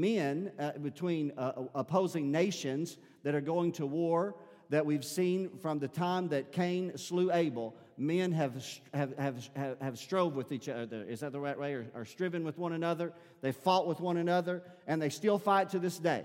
men uh, between uh, opposing nations that are going to war that we've seen from the time that Cain slew Abel. Men have, have, have, have, strove with each other. Is that the right way? Or, or striven with one another. They fought with one another, and they still fight to this day.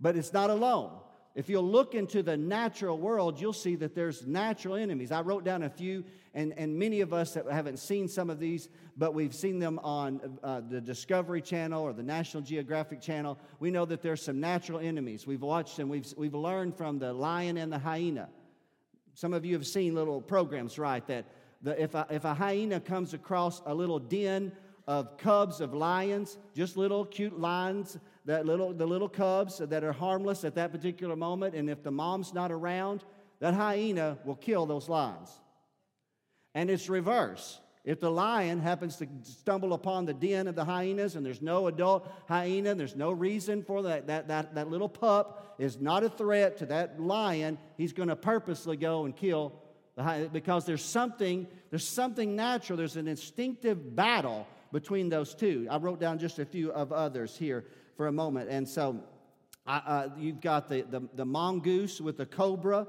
But it's not alone. If you'll look into the natural world, you'll see that there's natural enemies. I wrote down a few, and, and many of us that haven't seen some of these, but we've seen them on uh, the Discovery Channel or the National Geographic Channel. We know that there's some natural enemies. We've watched and we've, we've learned from the lion and the hyena. Some of you have seen little programs, right? That the, if, a, if a hyena comes across a little den of cubs of lions, just little cute lions, that little, the little cubs that are harmless at that particular moment. And if the mom's not around, that hyena will kill those lions. And it's reverse. If the lion happens to stumble upon the den of the hyenas and there's no adult hyena, there's no reason for that, that, that, that little pup is not a threat to that lion, he's going to purposely go and kill the hyena because there's something, there's something natural, there's an instinctive battle between those two. I wrote down just a few of others here for a moment. And so uh, you've got the, the, the, mongoose with the cobra.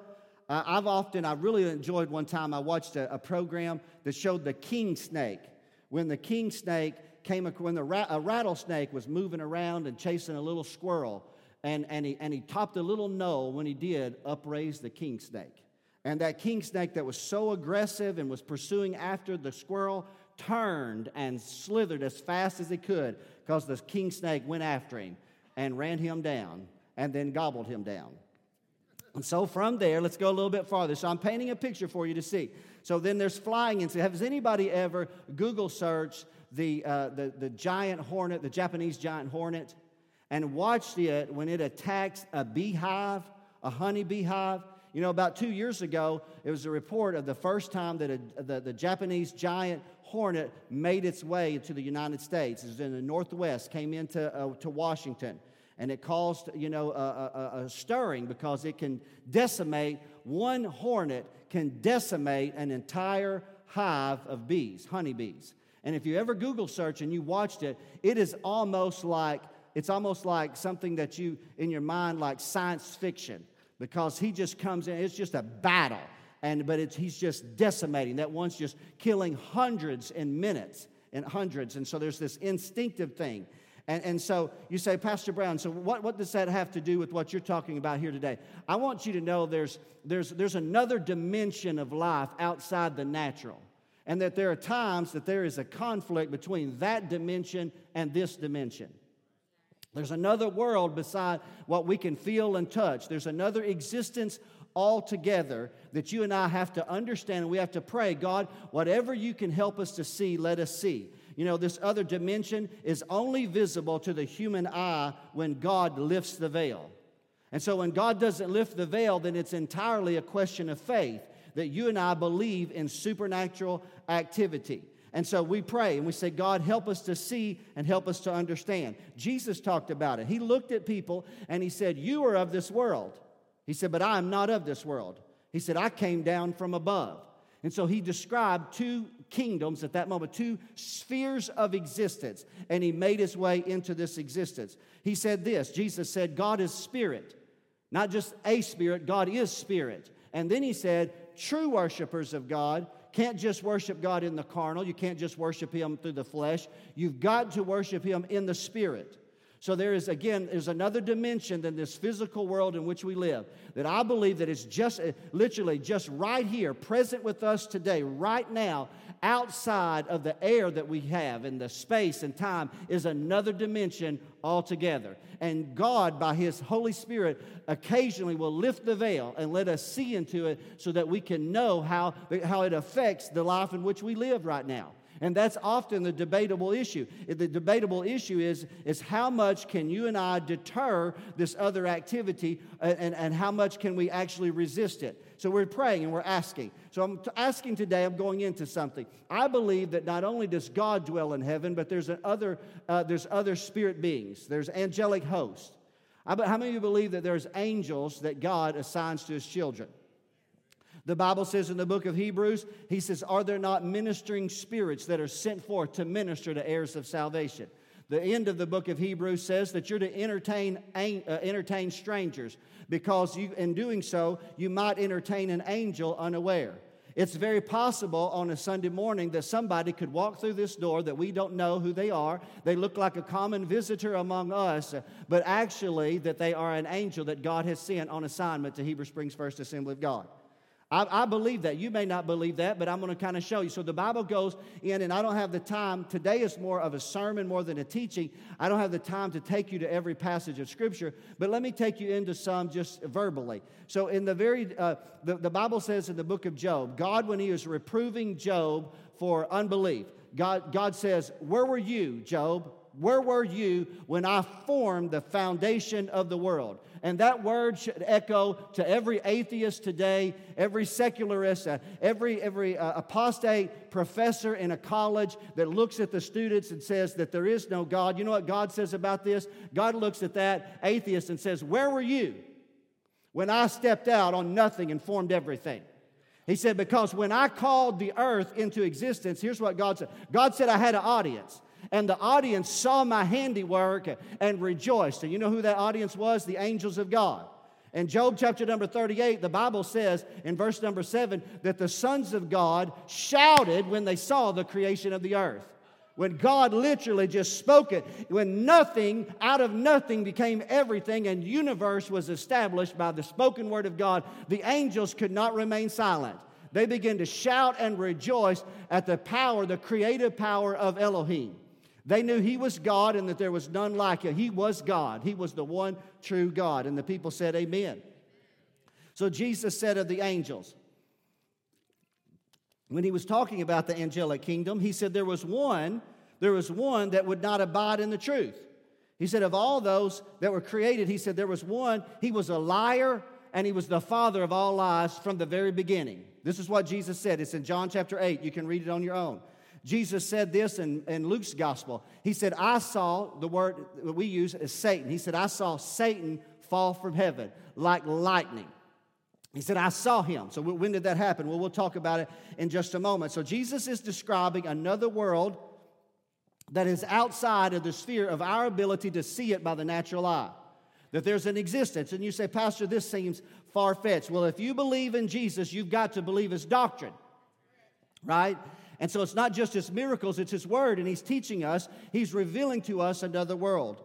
Uh, I've often, I really enjoyed one time, I watched a, a, program that showed the king snake. When the king snake came, when the ra- a rattlesnake was moving around and chasing a little squirrel, and, and, he, and he topped a little knoll when he did, upraised the king snake. And that king snake that was so aggressive and was pursuing after the squirrel turned and slithered as fast as he could because the king snake went after him and ran him down and then gobbled him down. And so from there, let's go a little bit farther. So I'm painting a picture for you to see. So then there's flying insects. Has anybody ever Google searched the, uh, the, the giant hornet, the Japanese giant hornet, and watched it when it attacks a beehive, a honey beehive? You know, about two years ago, it was a report of the first time that a, the, the Japanese giant hornet made its way to the United States. It was in the Northwest, came into uh, to Washington. And it caused, you know, a, a, a stirring because it can decimate, one hornet can decimate an entire hive of bees, honeybees. And if you ever Google search and you watched it, it is almost like, it's almost like something that you, in your mind, like science fiction because he just comes in, it's just a battle and but it's, he's just decimating. That one's just killing hundreds in minutes and hundreds. And so there's this instinctive thing. And, and so you say, Pastor Brown, so what, what does that have to do with what you're talking about here today? I want you to know there's, there's, there's another dimension of life outside the natural. And that there are times that there is a conflict between that dimension and this dimension. There's another world beside what we can feel and touch. There's another existence altogether that you and I have to understand and we have to pray God, whatever you can help us to see, let us see. You know, this other dimension is only visible to the human eye when God lifts the veil. And so when God doesn't lift the veil, then it's entirely a question of faith that you and I believe in supernatural activity. And so we pray and we say, God, help us to see and help us to understand. Jesus talked about it. He looked at people and he said, You are of this world. He said, But I am not of this world. He said, I came down from above. And so he described two kingdoms at that moment, two spheres of existence, and he made his way into this existence. He said this Jesus said, God is spirit, not just a spirit, God is spirit. And then he said, true worshipers of God can't just worship God in the carnal, you can't just worship him through the flesh, you've got to worship him in the spirit. So there is, again, there's another dimension than this physical world in which we live that I believe that is just, uh, literally, just right here, present with us today, right now, outside of the air that we have and the space and time is another dimension altogether. And God, by His Holy Spirit, occasionally will lift the veil and let us see into it so that we can know how, how it affects the life in which we live right now. And that's often the debatable issue. The debatable issue is, is how much can you and I deter this other activity and, and, and how much can we actually resist it? So we're praying and we're asking. So I'm asking today, I'm going into something. I believe that not only does God dwell in heaven, but there's, other, uh, there's other spirit beings, there's angelic hosts. How many of you believe that there's angels that God assigns to his children? The Bible says in the book of Hebrews, he says, Are there not ministering spirits that are sent forth to minister to heirs of salvation? The end of the book of Hebrews says that you're to entertain, uh, entertain strangers because you, in doing so, you might entertain an angel unaware. It's very possible on a Sunday morning that somebody could walk through this door that we don't know who they are. They look like a common visitor among us, but actually that they are an angel that God has sent on assignment to Heber Springs First Assembly of God. I, I, believe that. You may not believe that, but I'm going to kind of show you. So the Bible goes in, and I don't have the time. Today is more of a sermon more than a teaching. I don't have the time to take you to every passage of Scripture, but let me take you into some just verbally. So in the very, uh, the, the Bible says in the book of Job, God, when he was reproving Job for unbelief, God, God says, Where were you, Job? Where were you when I formed the foundation of the world? And that word should echo to every atheist today, every secularist, uh, every, every uh, apostate professor in a college that looks at the students and says that there is no God. You know what God says about this? God looks at that atheist and says, Where were you when I stepped out on nothing and formed everything? He said, Because when I called the earth into existence, here's what God said God said I had an audience and the audience saw my handiwork and rejoiced. And you know who that audience was? The angels of God. In Job chapter number 38, the Bible says in verse number 7 that the sons of God shouted when they saw the creation of the earth. When God literally just spoke it, when nothing out of nothing became everything and universe was established by the spoken word of God, the angels could not remain silent. They began to shout and rejoice at the power, the creative power of Elohim. They knew he was God and that there was none like him. He was God. He was the one true God. And the people said, Amen. So Jesus said of the angels, when he was talking about the angelic kingdom, he said there was one, there was one that would not abide in the truth. He said, of all those that were created, he said there was one, he was a liar and he was the father of all lies from the very beginning. This is what Jesus said. It's in John chapter 8. You can read it on your own. Jesus said this in, in Luke's gospel. He said, I saw, the word that we use is Satan. He said, I saw Satan fall from heaven like lightning. He said, I saw him. So when did that happen? Well, we'll talk about it in just a moment. So Jesus is describing another world that is outside of the sphere of our ability to see it by the natural eye. That there's an existence. And you say, Pastor, this seems far fetched. Well, if you believe in Jesus, you've got to believe his doctrine, right? And so it's not just his miracles, it's his word, and he's teaching us, he's revealing to us another world.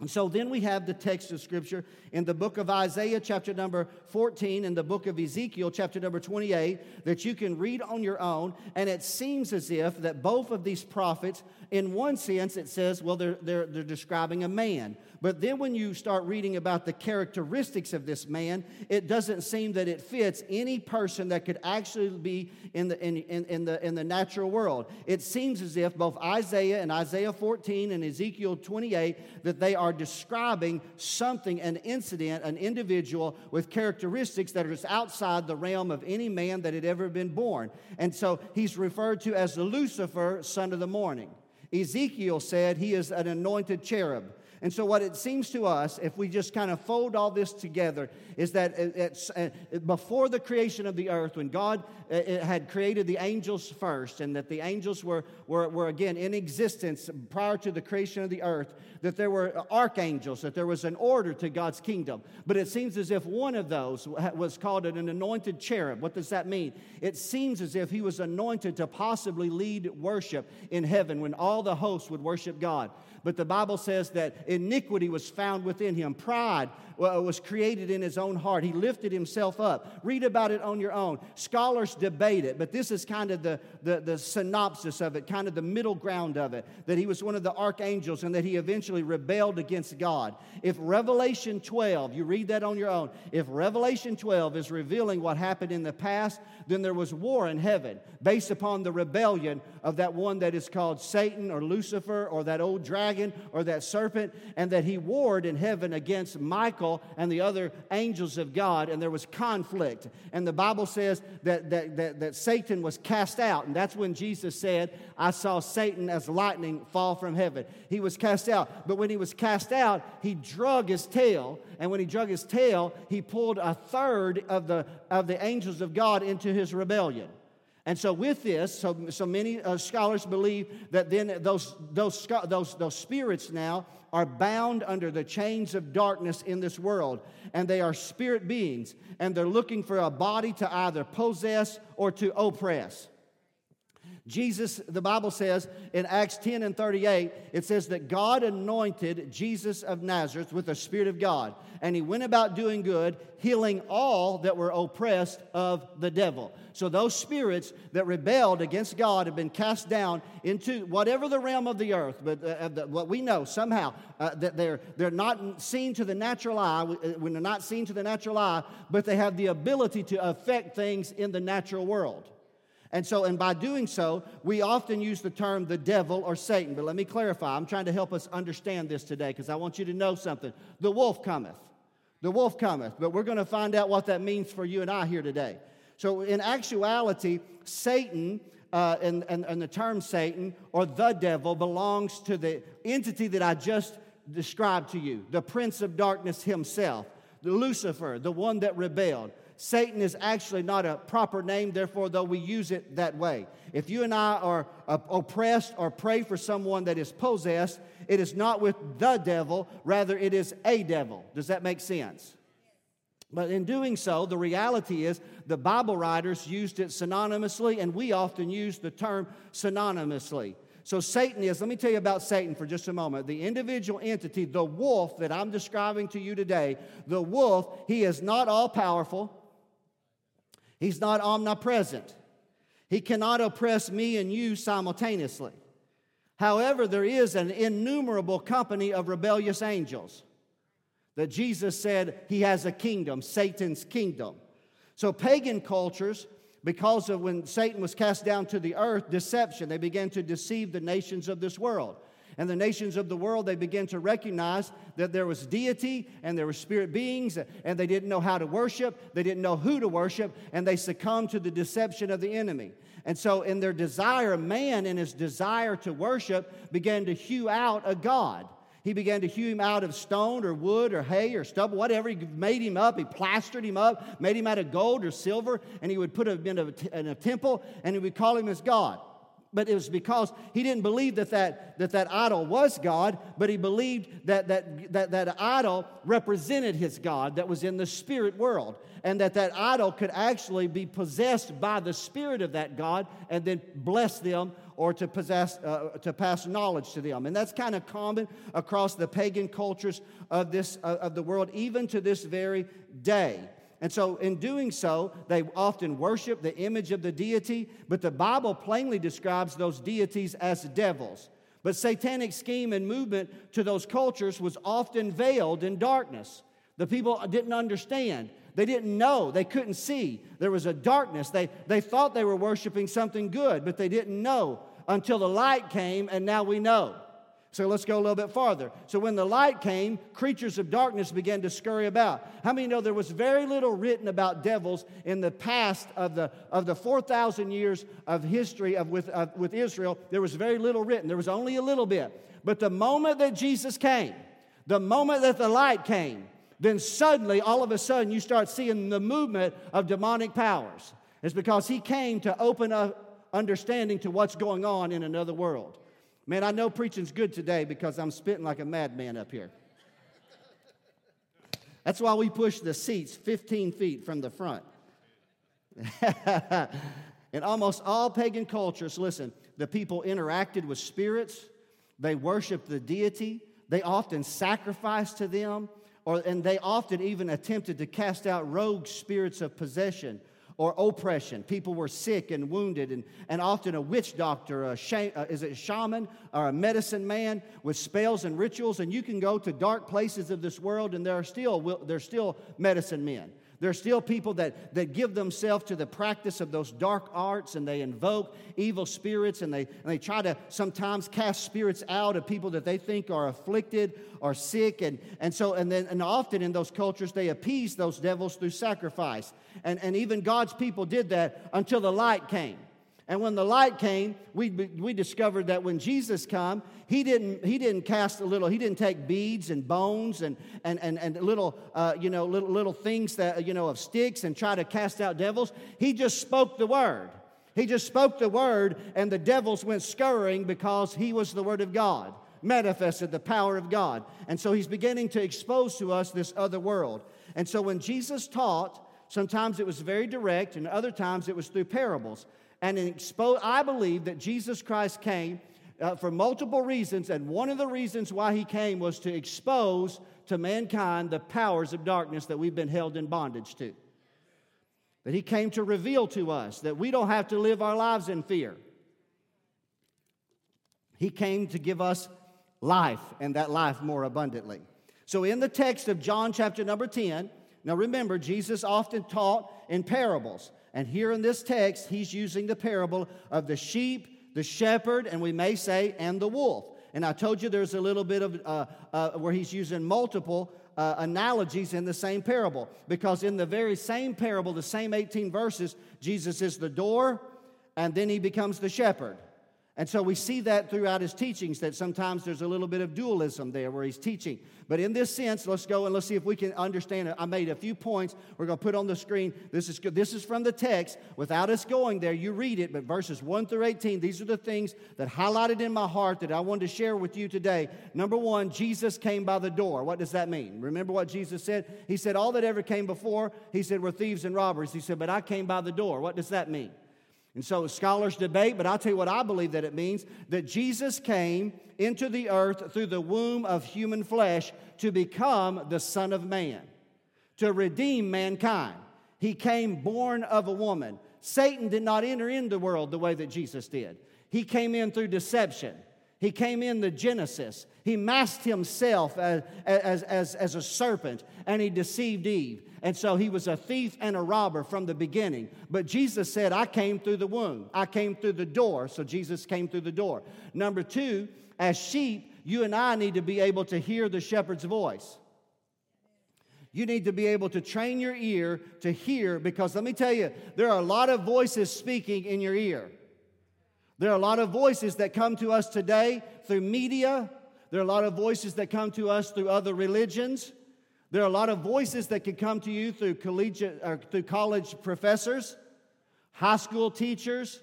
And so then we have the text of Scripture in the book of Isaiah, chapter number 14, and the book of Ezekiel, chapter number 28, that you can read on your own. And it seems as if that both of these prophets, in one sense, it says, well, they're, they're, they're describing a man. But then when you start reading about the characteristics of this man, it doesn't seem that it fits any person that could actually be in the, in, in, in, the, in the natural world. It seems as if both Isaiah and Isaiah 14 and Ezekiel 28 that they are describing something, an incident, an individual with characteristics that are just outside the realm of any man that had ever been born. And so he's referred to as the Lucifer, son of the morning. Ezekiel said he is an anointed cherub. And so, what it seems to us, if we just kind of fold all this together, is that uh, before the creation of the earth, when God uh, had created the angels first, and that the angels were, were, were again in existence prior to the creation of the earth, that there were archangels, that there was an order to God's kingdom. But it seems as if one of those was called an anointed cherub. What does that mean? It seems as if he was anointed to possibly lead worship in heaven when all the hosts would worship God. But the Bible says that iniquity was found within him. Pride was created in his own heart. He lifted himself up. Read about it on your own. Scholars debate it, but this is kind of the, the, the synopsis of it, kind of the middle ground of it that he was one of the archangels and that he eventually rebelled against God. If Revelation 12, you read that on your own, if Revelation 12 is revealing what happened in the past, then there was war in heaven based upon the rebellion of that one that is called Satan or Lucifer or that old dragon or that serpent, and that he warred in heaven against Michael and the other angels of God, and there was conflict. And the Bible says that, that, that, that Satan was cast out, and that's when Jesus said, I saw Satan as lightning fall from heaven. He was cast out. But when he was cast out, he drug his tail, and when he drug his tail, he pulled a third of the, of the angels of God into his rebellion. And so, with this, so, so many uh, scholars believe that then those, those, those, those spirits now are bound under the chains of darkness in this world. And they are spirit beings. And they're looking for a body to either possess or to oppress. Jesus, the Bible says in Acts 10 and 38, it says that God anointed Jesus of Nazareth with the Spirit of God, and he went about doing good, healing all that were oppressed of the devil. So those spirits that rebelled against God have been cast down into whatever the realm of the earth, but uh, the, what we know somehow uh, that they're, they're not seen to the natural eye, uh, when they're not seen to the natural eye, but they have the ability to affect things in the natural world. And so, and by doing so, we often use the term the devil or Satan. But let me clarify. I'm trying to help us understand this today because I want you to know something. The wolf cometh. The wolf cometh. But we're going to find out what that means for you and I here today. So, in actuality, Satan uh, and, and, and the term Satan or the devil belongs to the entity that I just described to you, the prince of darkness himself, the Lucifer, the one that rebelled. Satan is actually not a proper name, therefore, though we use it that way. If you and I are uh, oppressed or pray for someone that is possessed, it is not with the devil, rather, it is a devil. Does that make sense? But in doing so, the reality is the Bible writers used it synonymously, and we often use the term synonymously. So, Satan is, let me tell you about Satan for just a moment. The individual entity, the wolf that I'm describing to you today, the wolf, he is not all powerful. He's not omnipresent. He cannot oppress me and you simultaneously. However, there is an innumerable company of rebellious angels that Jesus said he has a kingdom, Satan's kingdom. So, pagan cultures, because of when Satan was cast down to the earth, deception, they began to deceive the nations of this world and the nations of the world, they began to recognize that there was deity and there were spirit beings, and they didn't know how to worship, they didn't know who to worship, and they succumbed to the deception of the enemy. And so, in their desire, man, in his desire to worship, began to hew out a God. He began to hew him out of stone or wood or hay or stubble, whatever. He made him up. He plastered him up, made him out of gold or silver, and he would put him in a, in a temple and he would call him his God but it was because he didn't believe that that, that, that idol was God, but he believed that, that, that that idol represented his God that was in the spirit world, and that that idol could actually be possessed by the spirit of that God and then bless them or to possess uh, to pass knowledge to them. And that's kind of common across the pagan cultures of this uh, of the world even to this very day and so, in doing so, they often worship the image of the deity, but the Bible plainly describes those deities as devils. But satanic scheme and movement to those cultures was often veiled in darkness. The people didn't understand. They didn't know. They couldn't see. There was a darkness. They, they thought they were worshiping something good, but they didn't know until the light came, and now we know. So let's go a little bit farther. So when the light came, creatures of darkness began to scurry about. How many know there was very little written about devils in the past of the, of the 4,000 years of history of with, of, with Israel? There was very little written. There was only a little bit. But the moment that Jesus came, the moment that the light came, then suddenly, all of a sudden, you start seeing the movement of demonic powers. It's because he came to open up understanding to what's going on in another world. Man, I know preaching's good today because I'm spitting like a madman up here. That's why we push the seats 15 feet from the front. In almost all pagan cultures, listen, the people interacted with spirits, they worshiped the deity, they often sacrificed to them, or, and they often even attempted to cast out rogue spirits of possession or oppression. People were sick and wounded, and, and often a witch doctor, a sh- uh, is it a shaman or a medicine man with spells and rituals. And you can go to dark places of this world, and there are still, there are still medicine men. There are still people that, that give themselves to the practice of those dark arts and they invoke evil spirits and they, and they try to sometimes cast spirits out of people that they think are afflicted or sick. And, and so, and then, and often in those cultures, they appease those devils through sacrifice. And, and even God's people did that until the light came. And when the light came, we, we discovered that when Jesus came, he didn't, he didn't cast a little, he didn't take beads and bones and, and, and, and little, uh, you know, little, little things that, you know, of sticks and try to cast out devils. He just spoke the word. He just spoke the word, and the devils went scurrying because he was the word of God, manifested the power of God. And so he's beginning to expose to us this other world. And so when Jesus taught, sometimes it was very direct, and other times it was through parables. And expo- I believe that Jesus Christ came uh, for multiple reasons, and one of the reasons why he came was to expose to mankind the powers of darkness that we've been held in bondage to. That he came to reveal to us that we don't have to live our lives in fear. He came to give us life and that life more abundantly. So, in the text of John chapter number 10, now remember, Jesus often taught in parables. And here in this text, he's using the parable of the sheep, the shepherd, and we may say, and the wolf. And I told you there's a little bit of uh, uh, where he's using multiple uh, analogies in the same parable. Because in the very same parable, the same 18 verses, Jesus is the door and then he becomes the shepherd. And so we see that throughout his teachings that sometimes there's a little bit of dualism there where he's teaching. But in this sense, let's go and let's see if we can understand it. I made a few points we're going to put on the screen. This is, this is from the text. Without us going there, you read it, but verses 1 through 18, these are the things that highlighted in my heart that I wanted to share with you today. Number one, Jesus came by the door. What does that mean? Remember what Jesus said? He said, All that ever came before, he said, were thieves and robbers. He said, But I came by the door. What does that mean? And so scholars debate, but I'll tell you what I believe that it means that Jesus came into the earth through the womb of human flesh to become the Son of Man, to redeem mankind. He came born of a woman. Satan did not enter into the world the way that Jesus did. He came in through deception. He came in the Genesis. He masked himself as, as, as, as a serpent and he deceived Eve. And so he was a thief and a robber from the beginning. But Jesus said, I came through the womb. I came through the door. So Jesus came through the door. Number two, as sheep, you and I need to be able to hear the shepherd's voice. You need to be able to train your ear to hear because let me tell you, there are a lot of voices speaking in your ear. There are a lot of voices that come to us today through media. There are a lot of voices that come to us through other religions. There are a lot of voices that can come to you through collegiate or through college professors, high school teachers,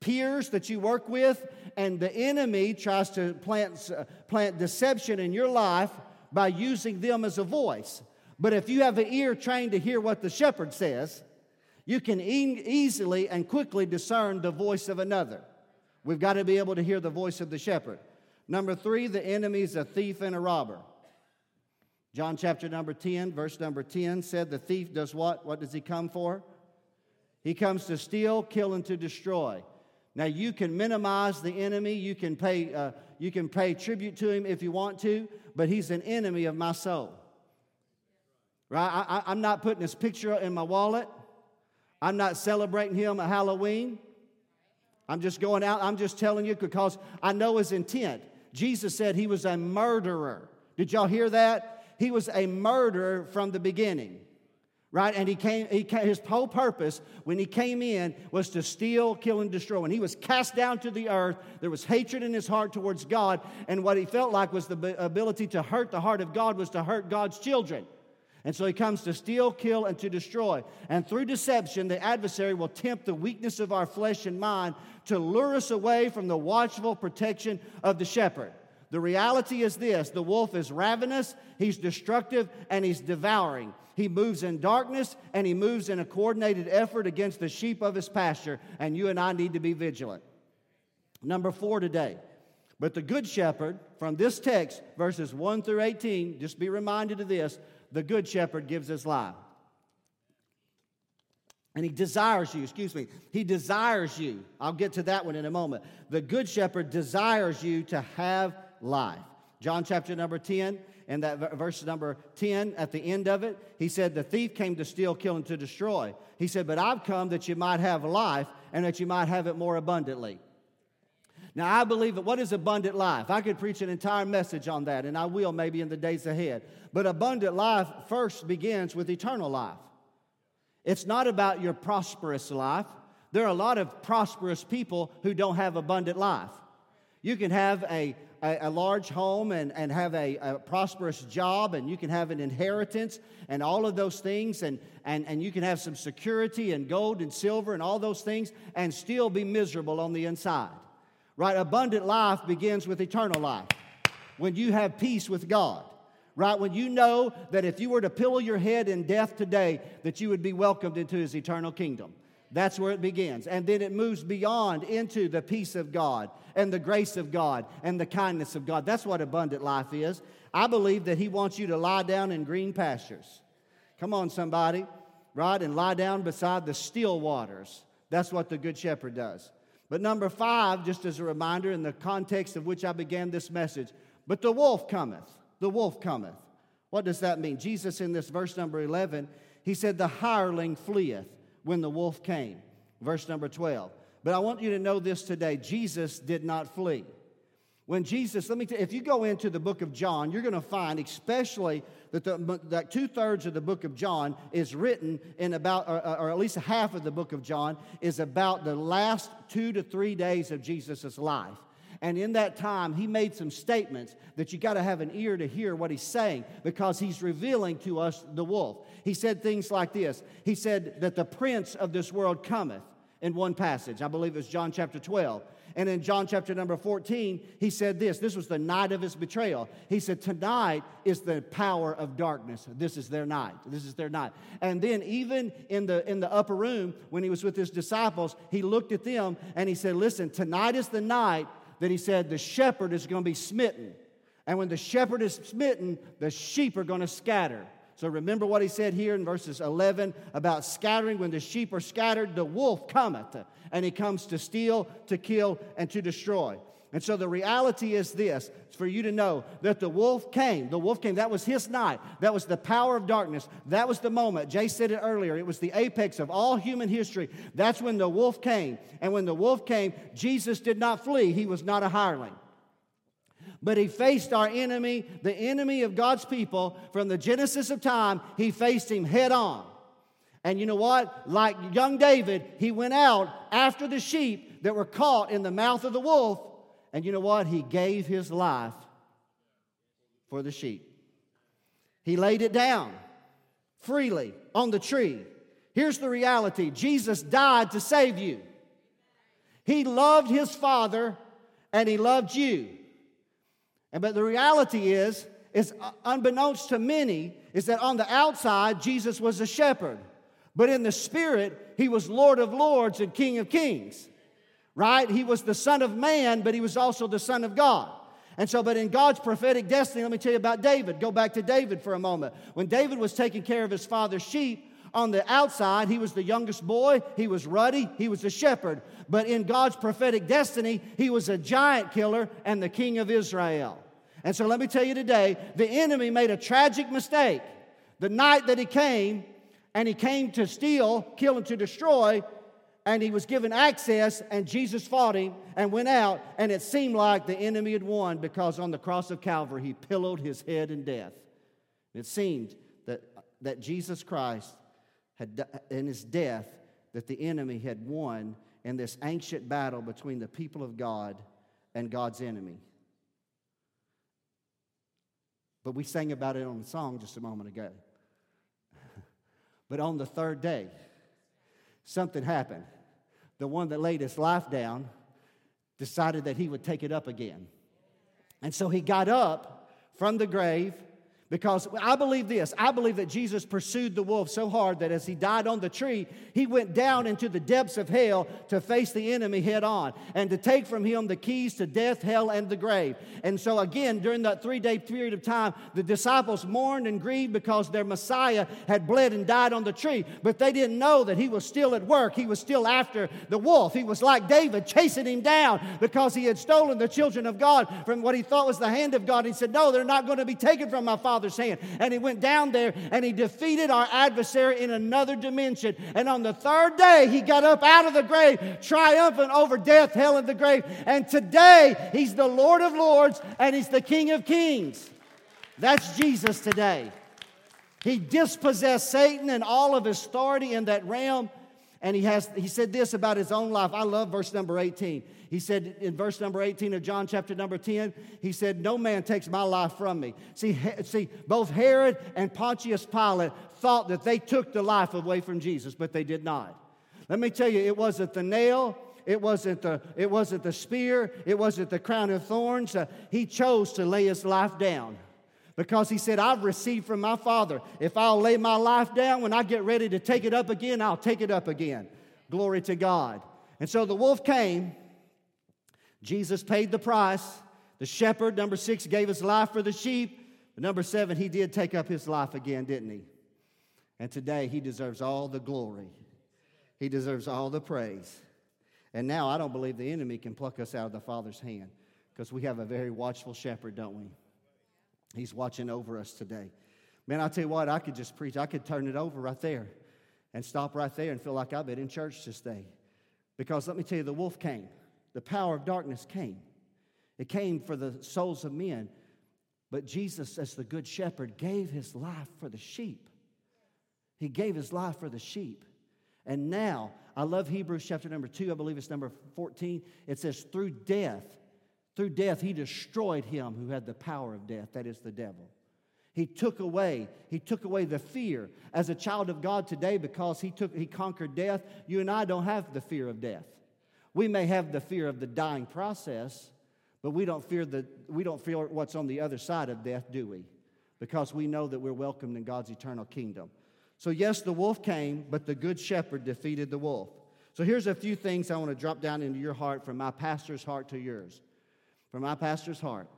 peers that you work with, and the enemy tries to plant, uh, plant deception in your life by using them as a voice. But if you have an ear trained to hear what the shepherd says, you can e- easily and quickly discern the voice of another. We've got to be able to hear the voice of the shepherd. Number three, the enemy is a thief and a robber. John chapter number 10, verse number 10 said, The thief does what? What does he come for? He comes to steal, kill, and to destroy. Now, you can minimize the enemy, you can pay, uh, you can pay tribute to him if you want to, but he's an enemy of my soul. Right? I, I'm not putting his picture in my wallet. I'm not celebrating him at Halloween. I'm just going out, I'm just telling you because I know his intent. Jesus said he was a murderer. Did y'all hear that? he was a murderer from the beginning right? And he came, he came, his whole purpose when he came in was to steal, kill, and destroy. When he was cast down to the earth, there was hatred in his heart towards God, and what he felt like was the ability to hurt the heart of God was to hurt God's children. And so he comes to steal, kill, and to destroy. And through deception, the adversary will tempt the weakness of our flesh and mind to lure us away from the watchful protection of the shepherd. The reality is this the wolf is ravenous, he's destructive, and he's devouring. He moves in darkness and he moves in a coordinated effort against the sheep of his pasture, and you and I need to be vigilant. Number four today. But the good shepherd, from this text, verses 1 through 18, just be reminded of this the good shepherd gives his life. And he desires you, excuse me, he desires you. I'll get to that one in a moment. The good shepherd desires you to have life. John chapter number 10, and that verse number 10 at the end of it, he said, The thief came to steal, kill, and to destroy. He said, But I've come that you might have life and that you might have it more abundantly. Now, I believe that what is abundant life? I could preach an entire message on that, and I will maybe in the days ahead. But abundant life first begins with eternal life. It's not about your prosperous life. There are a lot of prosperous people who don't have abundant life. You can have a a, a large home and, and have a, a, prosperous job, and you can have an inheritance and all of those things, and, and, and you can have some security and gold and silver and all those things, and still be miserable on the inside. Right? Abundant life begins with eternal life. When you have peace with God right? When you know that if you were to pillow your head in death today, that you would be welcomed into his eternal kingdom. That's where it begins. And then it moves beyond into the peace of God and the grace of God and the kindness of God. That's what abundant life is. I believe that He wants you to lie down in green pastures. Come on, somebody, right? And lie down beside the still waters. That's what the Good Shepherd does. But number five, just as a reminder in the context of which I began this message, but the wolf cometh. The wolf cometh. What does that mean? Jesus, in this verse number 11, he said, The hireling fleeth when the wolf came. Verse number 12. But I want you to know this today Jesus did not flee. When Jesus, let me tell you, if you go into the book of John, you're going to find, especially that, the, that two thirds of the book of John is written in about, or, or, at least half of the book of John is about the last two to three days of Jesus' life. And in that time, he made some statements that you got to have an ear to hear what he's saying because he's revealing to us the wolf. He said things like this He said that the prince of this world cometh in one passage. I believe it was John chapter 12. And in John chapter number 14, he said this. This was the night of his betrayal. He said, Tonight is the power of darkness. This is their night. This is their night. And then, even in the, in the upper room, when he was with his disciples, he looked at them and he said, Listen, tonight is the night that he said the shepherd is going to be smitten. And when the shepherd is smitten, the sheep are going to scatter. So remember what he said here in verses 11 about scattering. When the sheep are scattered, the wolf cometh, and he comes to steal, to kill, and to destroy. And so the reality is this for you to know that the wolf came. The wolf came. That was his night. That was the power of darkness. That was the moment. Jay said it earlier. It was the apex of all human history. That's when the wolf came. And when the wolf came, Jesus did not flee, he was not a hireling. But he faced our enemy, the enemy of God's people, from the genesis of time. He faced him head on. And you know what? Like young David, he went out after the sheep that were caught in the mouth of the wolf and you know what? He gave his life for the sheep. He laid it down freely on the tree. Here's the reality Jesus died to save you. He loved his Father and he loved you. And but the reality is, is uh, unbeknownst to many, is that on the outside, Jesus was a shepherd. But in the spirit, he was Lord of Lords and King of Kings right? He was the Son of Man, but he was also the Son of God. And so, but in God's prophetic destiny, let me tell you about David. Go back to David for a moment. When David was taking care of his father's sheep, on the outside, he was the youngest boy, he was ruddy, he was a shepherd. But in God's prophetic destiny, he was a giant killer and the king of Israel. And so, let me tell you today the enemy made a tragic mistake. The night that he came, and he came to steal, kill, and to destroy, and he was given access, and Jesus fought him and went out, and it seemed like the enemy had won because on the cross of Calvary he pillowed his head in death. It seemed that, that Jesus Christ had, in his death, that the enemy had won in this ancient battle between the people of God and God's enemy. But we sang about it on the song just a moment ago. but on the third day, something happened the one that laid his life down, decided that he would take it up again. And so he got up from the grave because I believe this. I believe that Jesus pursued the wolf so hard that as he died on the tree, he went down into the depths of hell to face the enemy head on and to take from him the keys to death, hell, and the grave. And so, again, during that three day period of time, the disciples mourned and grieved because their Messiah had bled and died on the tree. But they didn't know that he was still at work. He was still after the wolf. He was like David, chasing him down because he had stolen the children of God from what he thought was the hand of God. He said, No, they're not going to be taken from my Father Father's hand. And he went down there and he defeated our adversary in another dimension. And on the third day, he got up out of the grave, triumphant over death, hell, and the grave. And today, he's the Lord of Lords and he's the King of Kings. That's Jesus today. He dispossessed Satan and all of his authority in that realm. And he, has, he said this about his own life. I love verse number 18. He said in verse number 18 of John chapter number 10, he said, No man takes my life from me. See, see, both Herod and Pontius Pilate thought that they took the life away from Jesus, but they did not. Let me tell you, it wasn't the nail, it wasn't the, it wasn't the spear, it wasn't the crown of thorns. Uh, he chose to lay his life down because he said, I've received from my Father. If I'll lay my life down, when I get ready to take it up again, I'll take it up again. Glory to God. And so the wolf came. Jesus paid the price. The shepherd, number six, gave his life for the sheep. But number seven, he did take up his life again, didn't he? And today he deserves all the glory, he deserves all the praise. And now I don't believe the enemy can pluck us out of the Father's hand because we have a very watchful shepherd, don't we? He's watching over us today. Man, I tell you what, I could just preach. I could turn it over right there and stop right there and feel like I've been in church this day. Because let me tell you, the wolf came, the power of darkness came. It came for the souls of men. But Jesus, as the good shepherd, gave his life for the sheep. He gave his life for the sheep. And now, I love Hebrews chapter number two, I believe it's number 14. It says, through death, through death, he destroyed him who had the power of death, that is the devil. He took away, he took away the fear. As a child of God today, because he took he conquered death, you and I don't have the fear of death. We may have the fear of the dying process, but we don't fear the we don't fear what's on the other side of death, do we? Because we know that we're welcomed in God's eternal kingdom. So, yes, the wolf came, but the good shepherd defeated the wolf. So, here's a few things I want to drop down into your heart from my pastor's heart to yours from my pastor's heart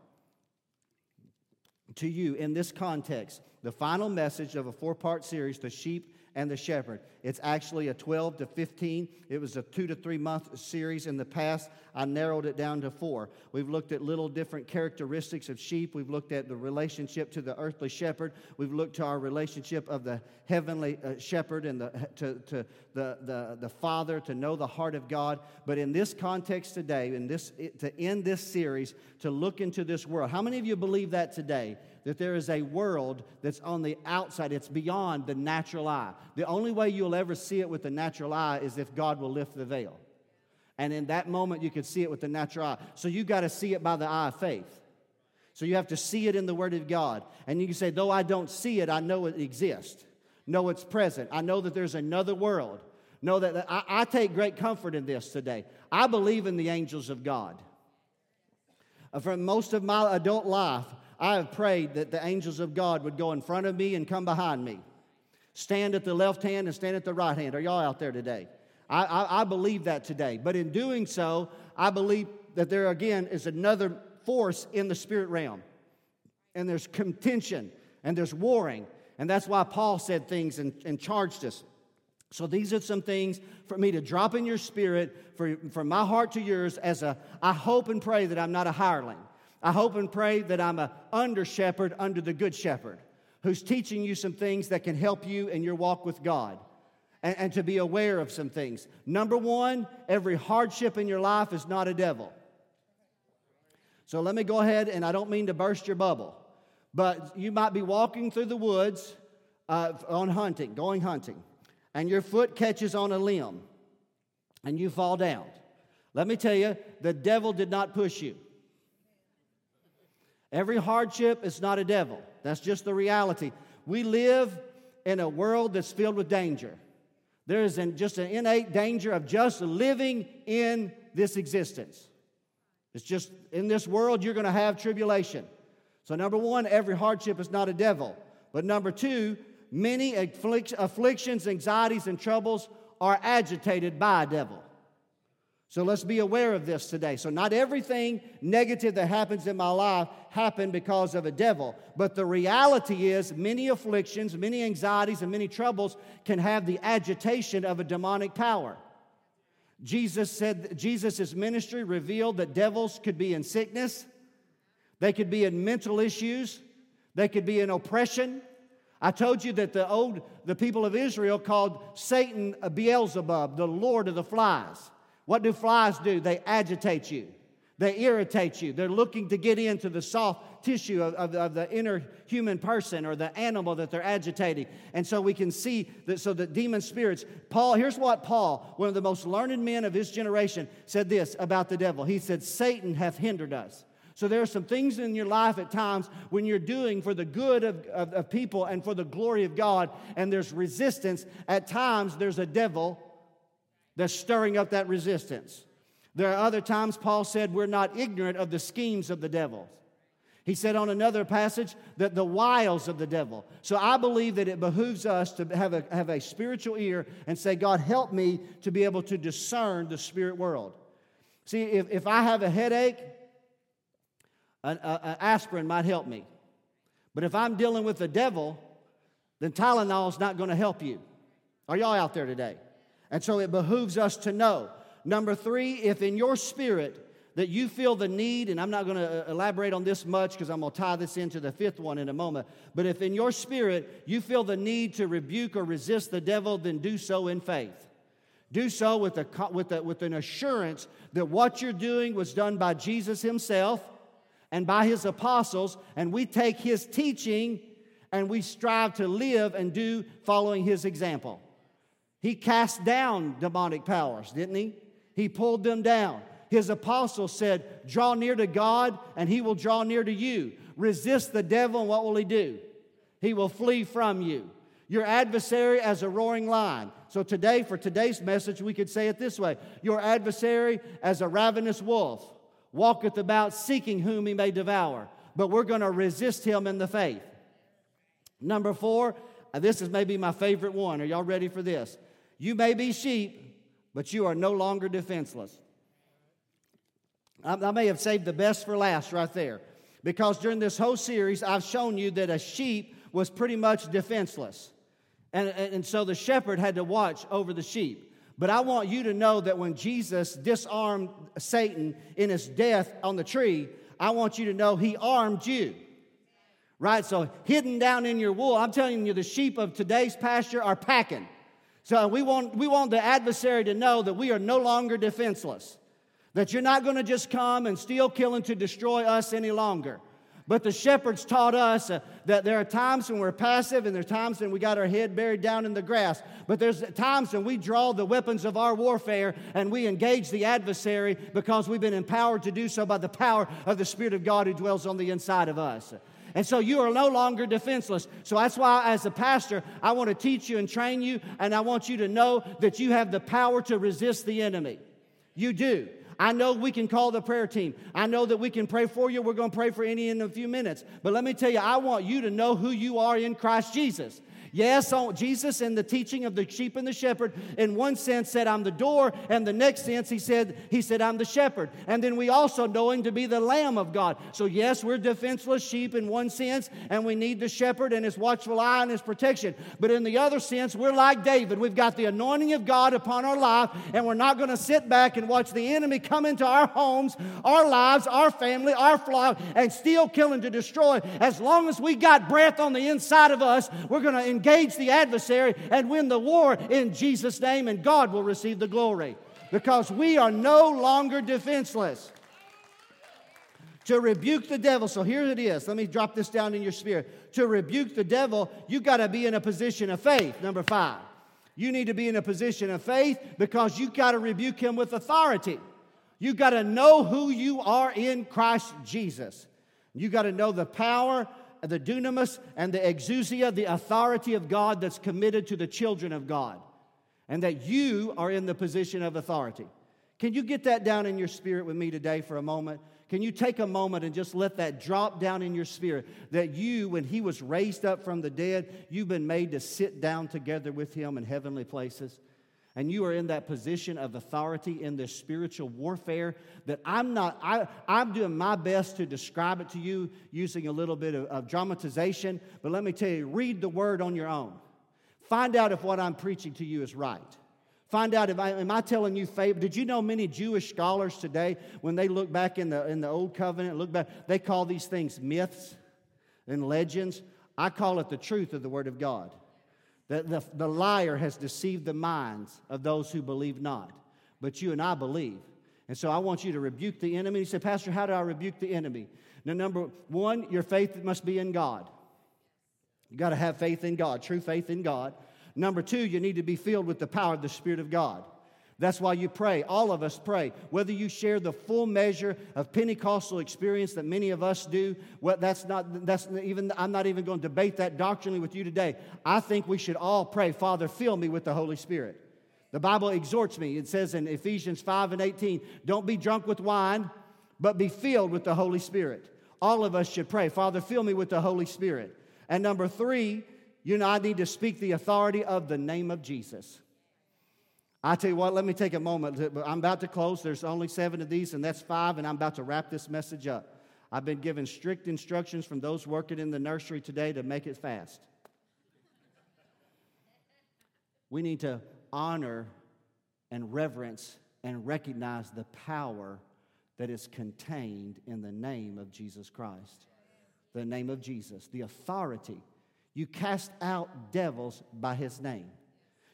to you in this context the final message of a four part series, The Sheep and the Shepherd. It's actually a 12 to 15. It was a two to three month series in the past. I narrowed it down to four. We've looked at little different characteristics of sheep. We've looked at the relationship to the earthly shepherd. We've looked to our relationship of the heavenly uh, shepherd and the, to, to the, the, the Father, to know the heart of God. But in this context today, in this, to end this series, to look into this world, how many of you believe that today? That there is a world that's on the outside, it's beyond the natural eye. The only way you'll ever see it with the natural eye is if God will lift the veil. And in that moment, you can see it with the natural eye. So you got to see it by the eye of faith. So you have to see it in the Word of God. And you can say, though I don't see it, I know it exists. Know it's present. I know that there's another world. Know that I, I take great comfort in this today. I believe in the angels of God. Uh, for most of my adult life, I have prayed that the angels of God would go in front of me and come behind me, stand at the left hand and stand at the right hand. Are y'all out there today? I, I, I believe that today. But in doing so, I believe that there again is another force in the spirit realm. And there's contention and there's warring. And that's why Paul said things and, and charged us. So these are some things for me to drop in your spirit, for, from my heart to yours, as a I hope and pray that I'm not a hireling. I hope and pray that I'm a under shepherd under the good shepherd who's teaching you some things that can help you in your walk with God and, and to be aware of some things. Number one, every hardship in your life is not a devil. So let me go ahead, and I don't mean to burst your bubble, but you might be walking through the woods uh, on hunting, going hunting, and your foot catches on a limb and you fall down. Let me tell you, the devil did not push you. Every hardship is not a devil. That's just the reality. We live in a world that's filled with danger. There is an, just an innate danger of just living in this existence. It's just in this world, you're going to have tribulation. So, number one, every hardship is not a devil. But number two, many afflictions, anxieties, and troubles are agitated by a devil. So let's be aware of this today. So, not everything negative that happens in my life happened because of a devil. But the reality is, many afflictions, many anxieties, and many troubles can have the agitation of a demonic power. Jesus said, Jesus' ministry revealed that devils could be in sickness, they could be in mental issues, they could be in oppression. I told you that the old, the people of Israel called Satan Beelzebub, the Lord of the flies. What do flies do? They agitate you. They irritate you. They're looking to get into the soft tissue of, of, of, the inner human person or the animal that they're agitating. And so we can see that, so that demon spirits, Paul, here's what Paul, one of the most learned men of his generation, said this about the devil. He said, Satan hath hindered us. So there are some things in your life at times when you're doing for the good of, of, of people and for the glory of God, and there's resistance. At times, there's a devil that's stirring up that resistance. There are other times Paul said we're not ignorant of the schemes of the devil. He said on another passage that the wiles of the devil. So I believe that it behooves us to have a, have a spiritual ear and say, God, help me to be able to discern the spirit world. See, if, if I have a headache, an, a, an aspirin might help me. But if I'm dealing with the devil, then Tylenol is not going to help you. Are y'all out there today? And so it behooves us to know Number three, if in your spirit that you feel the need, and I'm not going to uh, elaborate on this much because I'm going to tie this into the fifth one in a moment, but if in your spirit you feel the need to rebuke or resist the devil, then do so in faith. Do so with, a, with, a, with an assurance that what you're doing was done by Jesus Himself and by His apostles, and we take His teaching and we strive to live and do following His example. He cast down demonic powers, didn't He? He pulled them down. His apostles said, Draw near to God, and he will draw near to you. Resist the devil, and what will he do? He will flee from you. Your adversary as a roaring lion. So, today, for today's message, we could say it this way Your adversary as a ravenous wolf walketh about seeking whom he may devour. But we're going to resist him in the faith. Number four, this is maybe my favorite one. Are y'all ready for this? You may be sheep, but you are no longer defenseless. I, I may have saved the best for last right there because during this whole series, I've shown you that a sheep was pretty much defenseless. And, and so the shepherd had to watch over the sheep. But I want you to know that when Jesus disarmed Satan in his death on the tree, I want you to know he armed you. Right? So, hidden down in your wool, I'm telling you, the sheep of today's pasture are packing. So we want, we want the adversary to know that we are no longer defenseless, that you're not going to just come and steal, kill, and to destroy us any longer. But the shepherds taught us uh, that there are times when we're passive and there are times when we got our head buried down in the grass. But there's times when we draw the weapons of our warfare and we engage the adversary because we've been empowered to do so by the power of the Spirit of God who dwells on the inside of us. And so you are no longer defenseless. So that's why, as a pastor, I want to teach you and train you, and I want you to know that you have the power to resist the enemy. You do. I know we can call the prayer team. I know that we can pray for you. We're going to pray for any in a few minutes. But let me tell you, I want you to know who you are in Christ Jesus. Yes, oh, Jesus in the teaching of the sheep and the shepherd, in one sense said, I'm the door, and the next sense he said, he said, I'm the shepherd. And then we also know him to be the Lamb of God. So yes, we're defenseless sheep in one sense, and we need the shepherd and his watchful eye and his protection. But in the other sense, we're like David. We've got the anointing of God upon our life, and we're not going to sit back and watch the enemy come into our homes, our lives, our family, our flock, and steal, kill, and to destroy. As long as we got breath on the inside of us, we're going to engage the adversary and win the war in Jesus' name, and God will receive the glory because we are no longer defenseless. To rebuke the devil, so here it is. Let me drop this down in your spirit. To rebuke the devil, you got to be in a position of faith. Number five, you need to be in a position of faith because you got to rebuke him with authority. You got to know who you are in Christ Jesus. You got to know the power the dunamis and the exousia, the authority of God that's committed to the children of God, and that you are in the position of authority. Can you get that down in your spirit with me today for a moment? Can you take a moment and just let that drop down in your spirit that you, when he was raised up from the dead, you've been made to sit down together with him in heavenly places? And you are in that position of authority in this spiritual warfare that i'm not I, i'm doing my best to describe it to you using a little bit of, of dramatization but let me tell you read the word on your own find out if what i'm preaching to you is right Find out if I am I telling you favor. Did you know many Jewish scholars today, when they look back in the in the old covenant, look back, they call these things myths and legends. I call it the truth of the Word of God. The, the, the liar has deceived the minds of those who believe not. But you and I believe. And so I want you to rebuke the enemy. He said, Pastor, how do I rebuke the enemy? Now, number one, your faith must be in God. You got to have faith in God, true faith in God. Number two, you need to be filled with the power of the Spirit of God. That's why you pray. All of us pray. Whether you share the full measure of Pentecostal experience that many of us do, well, that's not, that's even, I'm not even going to debate that doctrinally with you today. I think we should all pray, Father, fill me with the Holy Spirit. The Bible exhorts me. It says in Ephesians 5 and 18, don't be drunk with wine, but be filled with the Holy Spirit. All of us should pray, Father, fill me with the Holy Spirit. And number three, you know, I need to speak the authority of the name of Jesus. I tell you what, let me take a moment. I'm about to close. There's only seven of these, and that's five, and I'm about to wrap this message up. I've been given strict instructions from those working in the nursery today to make it fast. We need to honor and reverence and recognize the power that is contained in the name of Jesus Christ. The name of Jesus, the authority. You cast out devils by his name.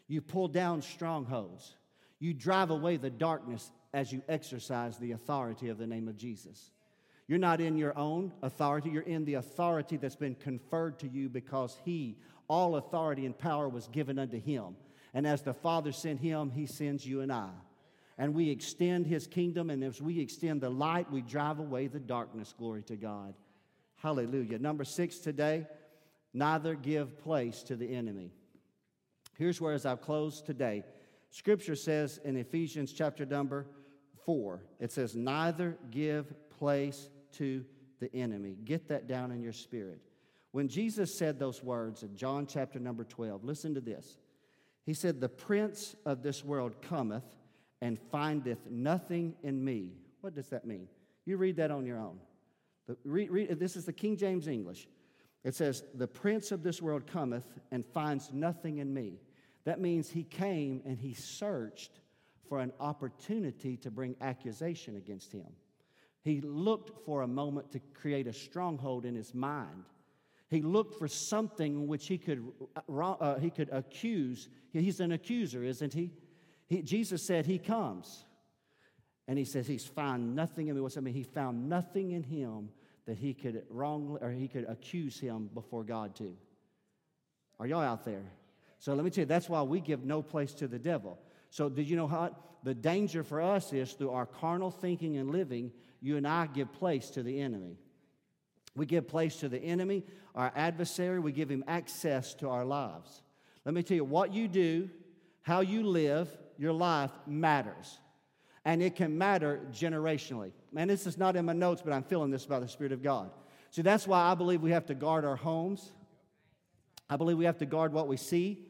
You pull down strongholds. You drive away the darkness as you exercise the authority of the name of Jesus. You're not in your own authority, you're in the authority that's been conferred to you because He, all authority and power was given unto Him. And as the Father sent him, he sends you and I. And we extend his kingdom, and as we extend the light, we drive away the darkness. Glory to God. Hallelujah. Number six today, neither give place to the enemy. Here's where, as I've closed today, Scripture says in Ephesians chapter number four, it says, neither give place to the enemy. Get that down in your spirit. When Jesus said those words in John chapter number 12, listen to this. He said, The prince of this world cometh and findeth nothing in me. What does that mean? You read that on your own. read, read, this is the King James English. It says, The prince of this world cometh and finds nothing in me. That means he came and he searched for an opportunity to bring accusation against him. He looked for a moment to create a stronghold in his mind he looked for something which he could, uh, uh, he could accuse. He's an accuser, isn't he? he? Jesus said he comes. And he says he's found nothing in me. What's that mean? He found nothing in him that he could wrongly or he could accuse him before God to. Are y'all out there? So let me tell you, that's why we give no place to the devil. So did you know how the danger for us is through our carnal thinking and living, you and I give place to the enemy. We give place to the enemy, our adversary, we give him access to our lives. Let me tell you, what you do, how you live, your life matters. And it can matter generationally. Man, this is not in my notes, but I'm feeling this by the Spirit of God. See, that's why I believe we have to guard our homes. I believe we have to guard what we see,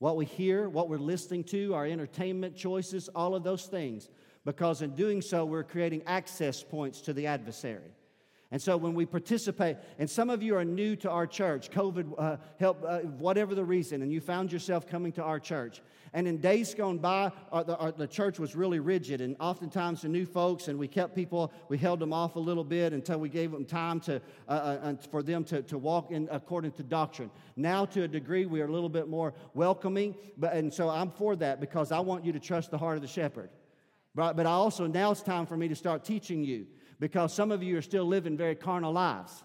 what we hear, what we're listening to, our entertainment choices, all of those things. Because in doing so, we're creating access points to the adversary. And so when we participate, and some of you are new to our church, COVID uh, helped, uh, whatever the reason, and you found yourself coming to our church. And in days gone by, our, the, our, the, church was really rigid, and oftentimes the new folks, and we kept people, we held them off a little bit until we gave them time to, uh, uh for them to, to walk in according to doctrine. Now, to a degree, we are a little bit more welcoming, but, and so I'm for that because I want you to trust the heart of the shepherd. But, but I also, now it's time for me to start teaching you because some of you are still living very carnal lives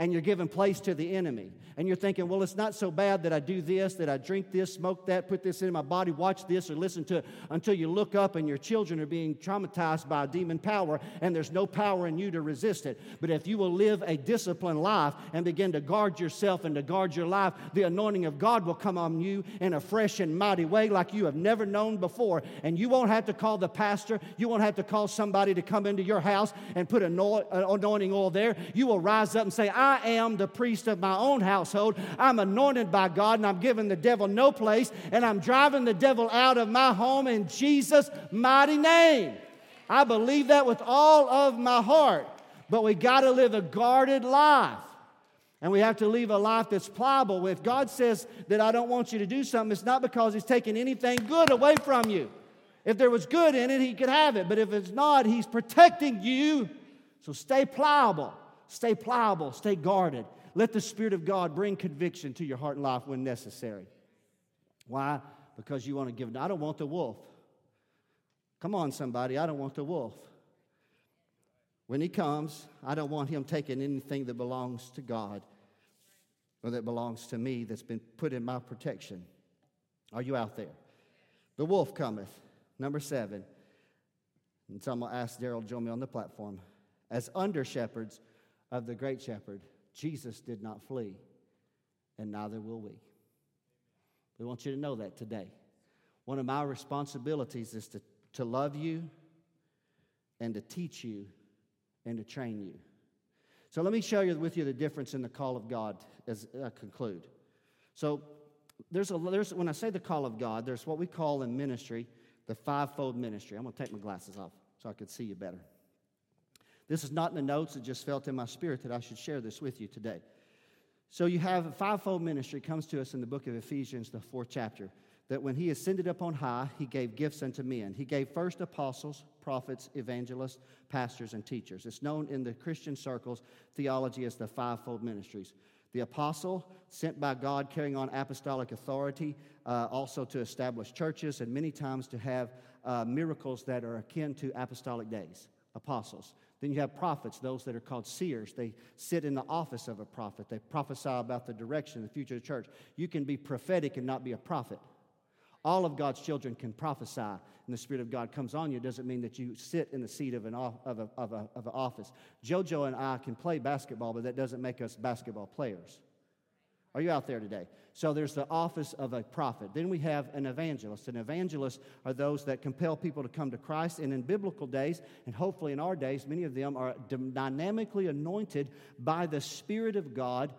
and you're giving place to the enemy. And you're thinking, well, it's not so bad that I do this, that I drink this, smoke that, put this in my body, watch this, or listen to it, until you look up and your children are being traumatized by a demon power, and there's no power in you to resist it. But if you will live a disciplined life and begin to guard yourself and to guard your life, the anointing of God will come on you in a fresh and mighty way like you have never known before. And you won't have to call the pastor, you won't have to call somebody to come into your house and put uh, anointing oil there. You will rise up and say, I I am the priest of my own household. I'm anointed by God and I'm giving the devil no place and I'm driving the devil out of my home in Jesus' mighty name. I believe that with all of my heart. But we got to live a guarded life. And we have to live a life that's pliable. If God says that I don't want you to do something, it's not because He's taking anything good away from you. If there was good in it, He could have it. But if it's not, He's protecting you. So stay pliable. Stay pliable, stay guarded. Let the Spirit of God bring conviction to your heart and life when necessary. Why? Because you want to give. I don't want the wolf. Come on, somebody, I don't want the wolf. When he comes, I don't want him taking anything that belongs to God or that belongs to me that's been put in my protection. Are you out there? The wolf cometh. Number seven. And so I'm going to ask Daryl to join me on the platform. As under shepherds of the great shepherd, Jesus did not flee, and neither will we. We want you to know that today. One of my responsibilities is to, to love you and to teach you and to train you. So let me show you with you the difference in the call of God as I conclude. So there's a there's when I say the call of God, there's what we call in ministry the fivefold ministry. I'm going to take my glasses off so I can see you better. This is not in the notes, it just felt in my spirit that I should share this with you today. So you have a fivefold ministry comes to us in the book of Ephesians, the fourth chapter, that when he ascended up on high, he gave gifts unto men. He gave first apostles, prophets, evangelists, pastors, and teachers. It's known in the Christian circles, theology, as the fivefold ministries. The apostle, sent by God, carrying on apostolic authority, uh, also to establish churches, and many times to have uh, miracles that are akin to apostolic days. Apostles. Then you have prophets, those that are called seers. They sit in the office of a prophet. They prophesy about the direction, the future of the church. You can be prophetic and not be a prophet. All of God's children can prophesy, and the Spirit of God comes on you. It doesn't mean that you sit in the seat of an, of, a, of, a, of an office. JoJo and I can play basketball, but that doesn't make us basketball players. Are you out there today? So there's the office of a prophet. Then we have an evangelist. An evangelist are those that compel people to come to Christ. And in biblical days, and hopefully in our days, many of them are dynamically anointed by the Spirit of God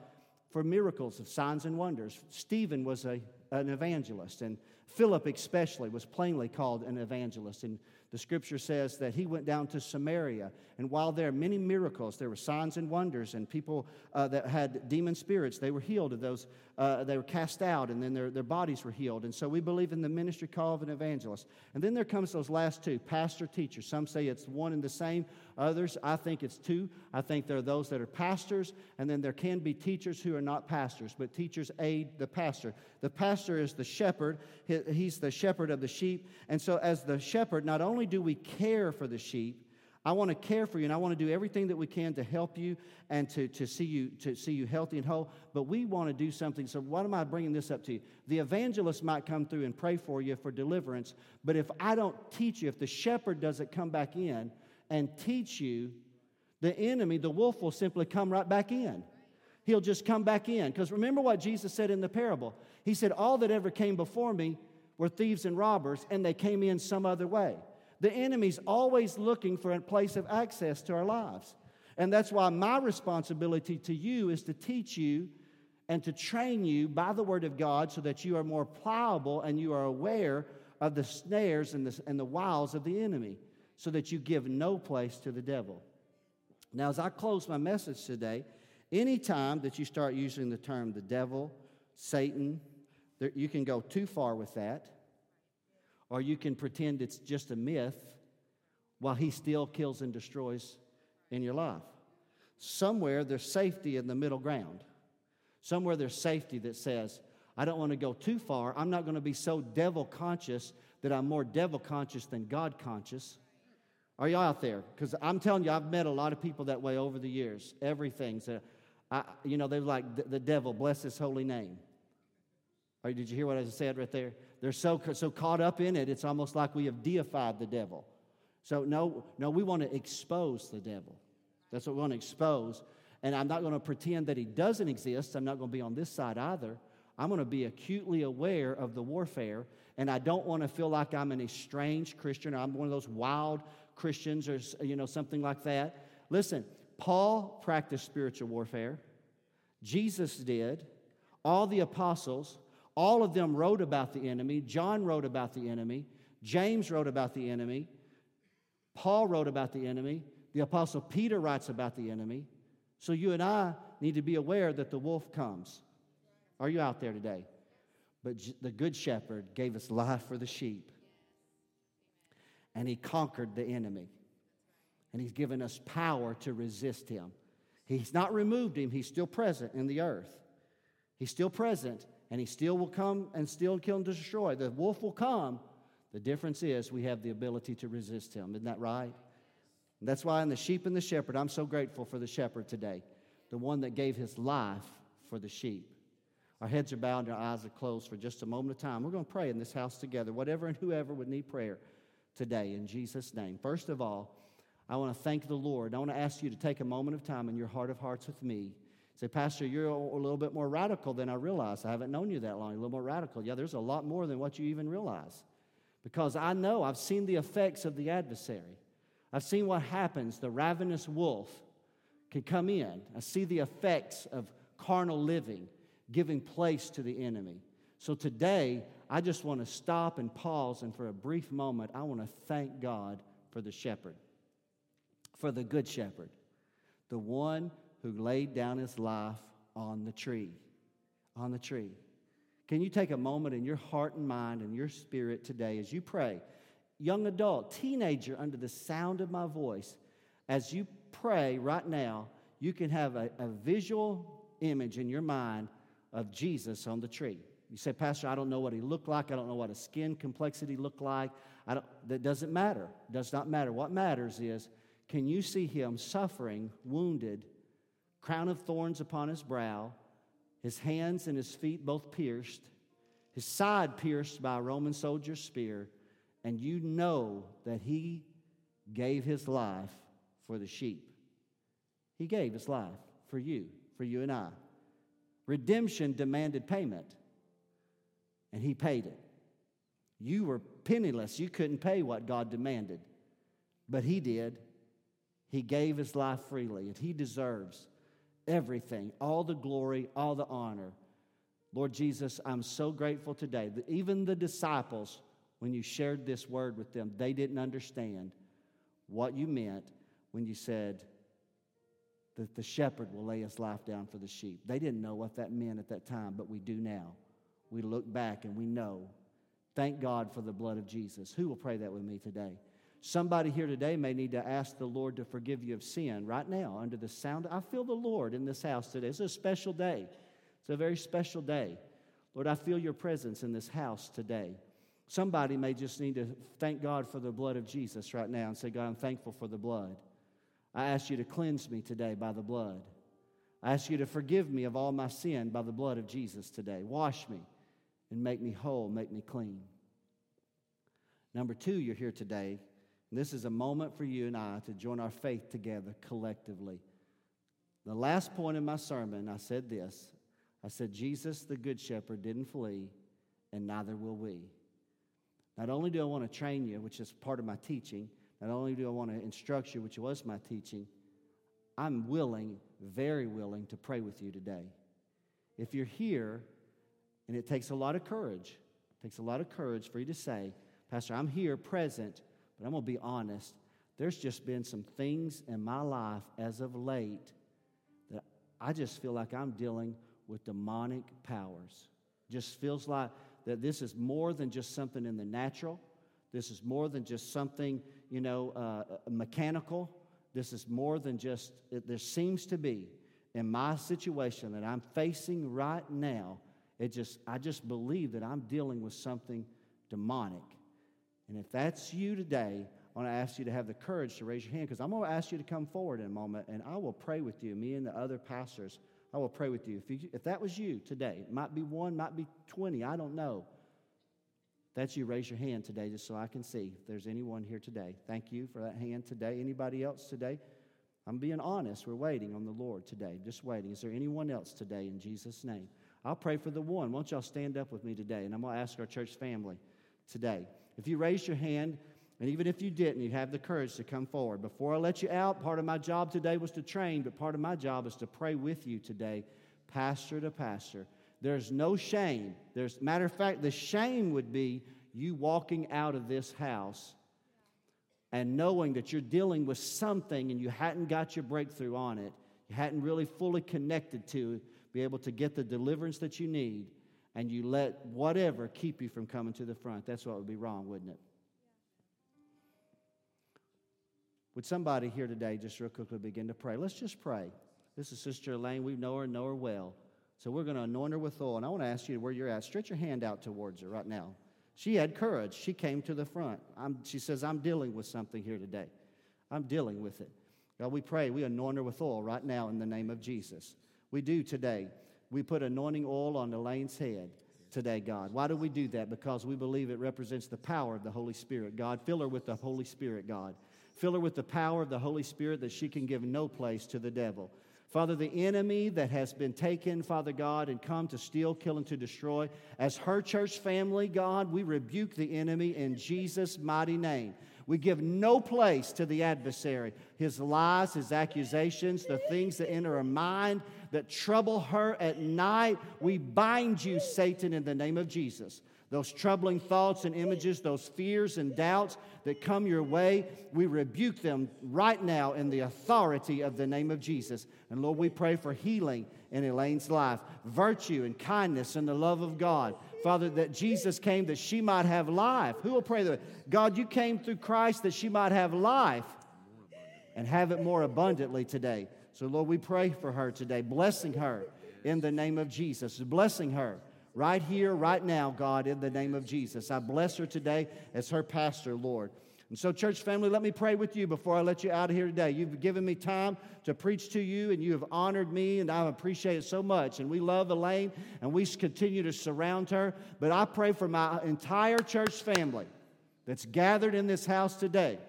for miracles of signs and wonders. Stephen was a, an evangelist, and Philip, especially, was plainly called an evangelist. And the scripture says that he went down to Samaria, and while there many miracles, there were signs and wonders, and people uh, that had demon spirits, they were healed of those, uh, they were cast out, and then their, their bodies were healed. And so we believe in the ministry call of an evangelist. And then there comes those last two pastor, teacher. Some say it's one and the same, others, I think it's two. I think there are those that are pastors, and then there can be teachers who are not pastors, but teachers aid the pastor. The pastor is the shepherd, he's the shepherd of the sheep. And so, as the shepherd, not only do we care for the sheep, I want to care for you and I want to do everything that we can to help you and to, to, see you, to see you healthy and whole. But we want to do something. So, why am I bringing this up to you? The evangelist might come through and pray for you for deliverance. But if I don't teach you, if the shepherd doesn't come back in and teach you, the enemy, the wolf, will simply come right back in. He'll just come back in. Because remember what Jesus said in the parable? He said, All that ever came before me were thieves and robbers, and they came in some other way. The enemy's always looking for a place of access to our lives. And that's why my responsibility to you is to teach you and to train you by the Word of God so that you are more pliable and you are aware of the snares and the, and the wiles of the enemy so that you give no place to the devil. Now, as I close my message today, anytime that you start using the term the devil, Satan, there, you can go too far with that or you can pretend it's just a myth while he still kills and destroys in your life. Somewhere there's safety in the middle ground. Somewhere there's safety that says, I don't want to go too far. I'm not going to be so devil conscious that I'm more devil conscious than God conscious. Are you out there? Because I'm telling you, I've met a lot of people that way over the years. Everything's, you know, they're like, the, the devil, bless his holy name. Or did you hear what I said right there? They're so, so caught up in it, it's almost like we have deified the devil. So, no, no, we want to expose the devil. That's what we want to expose. And I'm not going to pretend that he doesn't exist. I'm not going to be on this side either. I'm going to be acutely aware of the warfare, and I don't want to feel like I'm an estranged Christian or I'm one of those wild Christians or you know something like that. Listen, Paul practiced spiritual warfare. Jesus did. All the apostles, all of them wrote about the enemy. John wrote about the enemy. James wrote about the enemy. Paul wrote about the enemy. The Apostle Peter writes about the enemy. So you and I need to be aware that the wolf comes. Are you out there today? But the Good Shepherd gave us life for the sheep. And he conquered the enemy. And he's given us power to resist him. He's not removed him, he's still present in the earth. He's still present, and he still will come and still kill and destroy. The wolf will come. The difference is we have the ability to resist him. Isn't that right? And that's why in the sheep and the shepherd, I'm so grateful for the shepherd today, the one that gave his life for the sheep. Our heads are bowed and our eyes are closed for just a moment of time. We're going to pray in this house together, whatever and whoever would need prayer today in Jesus' name. First of all, I want to thank the Lord. I want to ask you to take a moment of time in your heart of hearts with me. Say, Pastor, you're a little bit more radical than I realize. I haven't known you that long. a little more radical. Yeah, there's a lot more than what you even realize. Because I know I've seen the effects of the adversary. I've seen what happens. The ravenous wolf can come in. I see the effects of carnal living giving place to the enemy. So today, I just want to stop and pause, and for a brief moment, I want to thank God for the shepherd, for the good shepherd, the one who laid down his life on the tree. On the tree. Can you take a moment in your heart and mind and your spirit today as you pray? Young adult, teenager, under the sound of my voice, as you pray right now, you can have a, a visual image in your mind of Jesus on the tree. You say, Pastor, I don't know what he looked like. I don't know what his skin complexity looked like. I don't, that doesn't matter. Does not matter. What matters is can you see him suffering, wounded, crown of thorns upon his brow, his hands and his feet both pierced, his side pierced by a Roman soldier's spear, and you know that he gave his life for the sheep. He gave his life for you, for you and I. Redemption demanded payment, and he paid it. You were penniless. You couldn't pay what God demanded, but he did. He gave his life freely, and he deserves everything, all the glory, all the honor. Lord Jesus, I'm so grateful today that even the disciples, when you shared this word with them, they didn't understand what you meant when you said that the shepherd will lay his life down for the sheep. They didn't know what that meant at that time, but we do now. We look back and we know. Thank God for the blood of Jesus. Who will pray that with me today? Somebody here today may need to ask the Lord to forgive you of sin right now under the sound. I feel the Lord in this house today. It's a special day. It's a very special day. Lord, I feel your presence in this house today. Somebody may just need to thank God for the blood of Jesus right now and say, God, I'm thankful for the blood. I ask you to cleanse me today by the blood. I ask you to forgive me of all my sin by the blood of Jesus today. Wash me and make me whole, make me clean. Number two, you're here today this is a moment for you and I to join our faith together collectively. The last point in my sermon, I said this I said, Jesus, the Good Shepherd, didn't flee, and neither will we. Not only do I want to train you, which is part of my teaching, not only do I want to instruct you, which was my teaching, I'm willing, very willing, to pray with you today. If you're here, and it takes a lot of courage, it takes a lot of courage for you to say, Pastor, I'm here present but I'm going to be honest. There's just been some things in my life as of late that I just feel like I'm dealing with demonic powers. Just feels like that this is more than just something in the natural. This is more than just something, you know, uh, mechanical. This is more than just, it, there seems to be in my situation that I'm facing right now. It just, I just believe that I'm dealing with something demonic. And if that's you today, I want to ask you to have the courage to raise your hand because I'm going to ask you to come forward in a moment and I will pray with you. Me and the other pastors, I will pray with you. If, you, if that was you today, it might be one, might be 20, I don't know. That's you, raise your hand today just so I can see if there's anyone here today. Thank you for that hand today. Anybody else today? I'm being honest. We're waiting on the Lord today, just waiting. Is there anyone else today in Jesus' name? I'll pray for the one. Won't y'all stand up with me today? And I'm going to ask our church family today. If you raise your hand, and even if you didn't, you have the courage to come forward. Before I let you out, part of my job today was to train, but part of my job is to pray with you today, pastor to pastor. There's no shame. There's matter of fact, the shame would be you walking out of this house and knowing that you're dealing with something and you hadn't got your breakthrough on it. You hadn't really fully connected to it, be able to get the deliverance that you need and you let whatever keep you from coming to the front, that's what would be wrong, wouldn't it? Would somebody here today just real quickly begin to pray? Let's just pray. This is Sister Elaine. We know her and know her well. So we're going to anoint her with oil. And I want to ask you where you're at. Stretch your hand out towards her right now. She had courage. She came to the front. I'm, she says, I'm dealing with something here today. I'm dealing with it. God, we pray, we anoint her with oil right now in the name of Jesus. We do today. We put anointing oil on Elaine's head today, God. Why do we do that? Because we believe it represents the power of the Holy Spirit. God, fill her with the Holy Spirit, God. Fill her with the power of the Holy Spirit that she can give no place to the devil. Father, the enemy that has been taken, Father God, and come to steal, kill, and to destroy, as her church family, God, we rebuke the enemy in Jesus' mighty name. We give no place to the adversary, his lies, his accusations, the things that enter her mind that trouble her at night. We bind you, Satan, in the name of Jesus those troubling thoughts and images, those fears and doubts that come your way, we rebuke them right now in the authority of the name of Jesus. And Lord, we pray for healing in Elaine's life, virtue and kindness and the love of God. Father, that Jesus came that she might have life. Who will pray that? God, you came through Christ that she might have life and have it more abundantly today. So, Lord, we pray for her today, blessing her in the name of Jesus, blessing her right here, right now, God, in the name of Jesus. I bless her today as her pastor, Lord. And so, church family, let me pray with you before I let you out of here today. You've given me time to preach to you, and you have honored me, and I appreciate it so much. And we love Elaine, and we continue to surround her. But I pray for my entire church family that's gathered in this house today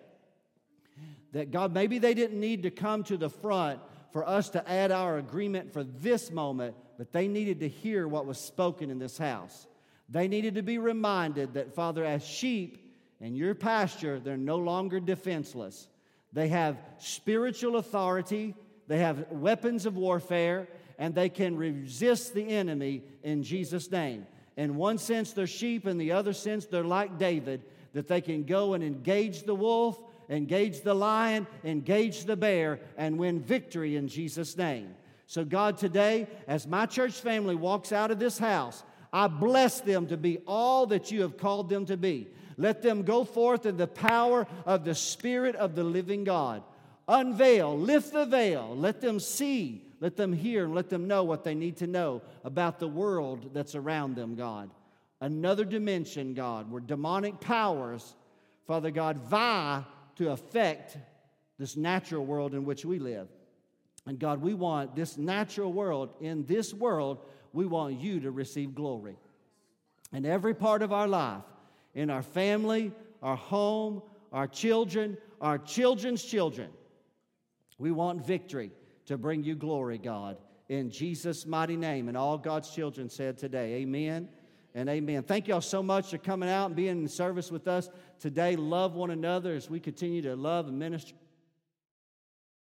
that God, maybe they didn't need to come to the front for us to add our agreement for this moment, but they needed to hear what was spoken in this house. They needed to be reminded that, Father, as sheep in your pasture, they're no longer defenseless. They have spiritual authority, they have weapons of warfare, and they can resist the enemy in Jesus' name. In one sense, they're sheep, in the other sense, they're like David, that they can go and engage the wolf, engage the lion, engage the bear, and win victory in Jesus' name. So, God, today, as my church family walks out of this house, I bless them to be all that you have called them to be. Let them go forth in the power of the Spirit of the living God. Unveil, lift the veil, let them see, let them hear, and let them know what they need to know about the world that's around them, God. Another dimension, God, where demonic powers, Father God, vie to affect this natural world in which we live. And God, we want this natural world, in this world, we want you to receive glory. In every part of our life, in our family, our home, our children, our children's children, we want victory to bring you glory, God. In Jesus' mighty name. And all God's children said today, Amen and amen. Thank y'all so much for coming out and being in service with us today. Love one another as we continue to love and minister